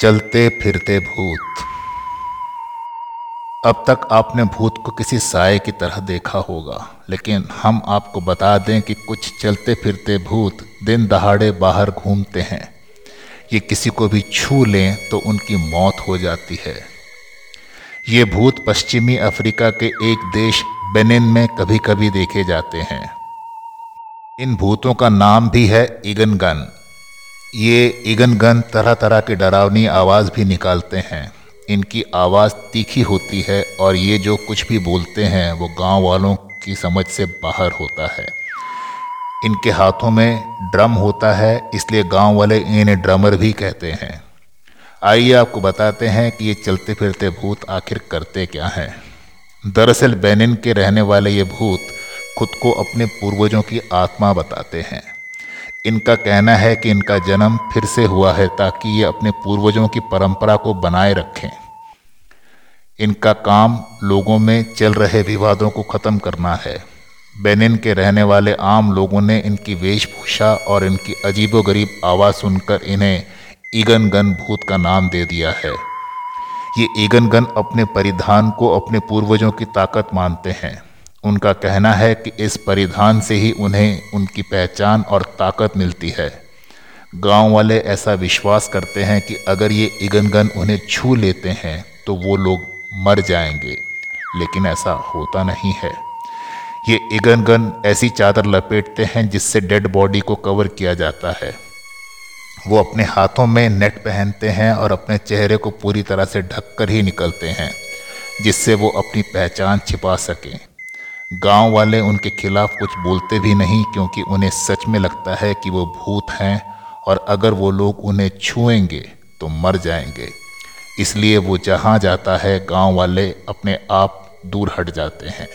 चलते फिरते भूत। अब तक आपने भूत को किसी साय की तरह देखा होगा, लेकिन हम आपको बता दें कि कुछ चलते फिरते भूत दिन दहाड़े बाहर घूमते हैं। ये किसी को भी छू लें तो उनकी मौत हो जाती है। ये भूत पश्चिमी अफ्रीका के एक देश बेनिन में कभी कभी देखे जाते हैं। इन भूतों का नाम भी है इगनगन। ये इगनगन तरह तरह के डरावनी आवाज़ भी निकालते हैं। इनकी आवाज़ तीखी होती है और ये जो कुछ भी बोलते हैं, वो गाँव वालों की समझ से बाहर होता है। इनके हाथों में ड्रम होता है, इसलिए गाँव वाले इन्हें ड्रमर भी कहते हैं। आइए आपको बताते हैं कि ये चलते फिरते भूत आखिर करते क्या हैं। दरअसल बेनिन के रहने वाले ये भूत खुद को अपने पूर्वजों की आत्मा बताते हैं। इनका कहना है कि इनका जन्म फिर से हुआ है ताकि ये अपने पूर्वजों की परंपरा को बनाए रखें। इनका काम लोगों में चल रहे विवादों को ख़त्म करना है। बेनिन के रहने वाले आम लोगों ने इनकी वेशभूषा और इनकी अजीबोगरीब आवाज़ सुनकर इन्हें ईगन गन भूत का नाम दे दिया है। ये ईगन गन अपने परिधान को अपने पूर्वजों की ताकत मानते हैं। उनका कहना है कि इस परिधान से ही उन्हें उनकी पहचान और ताकत मिलती है। गाँव वाले ऐसा विश्वास करते हैं कि अगर ये इगनगन उन्हें छू लेते हैं तो वो लोग मर जाएँगे। लेकिन ऐसा होता नहीं है। ये इगनगन ऐसी चादर लपेटते हैं जिससे डेड बॉडी को कवर किया जाता है। वो अपने हाथों में नेट पहनते हैं और अपने चेहरे को पूरी तरह से ढककर ही निकलते हैं, जिससे वो अपनी पहचान छिपा सकें। गाँव वाले उनके खिलाफ कुछ बोलते भी नहीं, क्योंकि उन्हें सच में लगता है कि वो भूत हैं, और अगर वो लोग उन्हें छुएँगे तो मर जाएँगे। इसलिए वो जहाँ जाता है, गाँव वाले अपने आप दूर हट जाते हैं।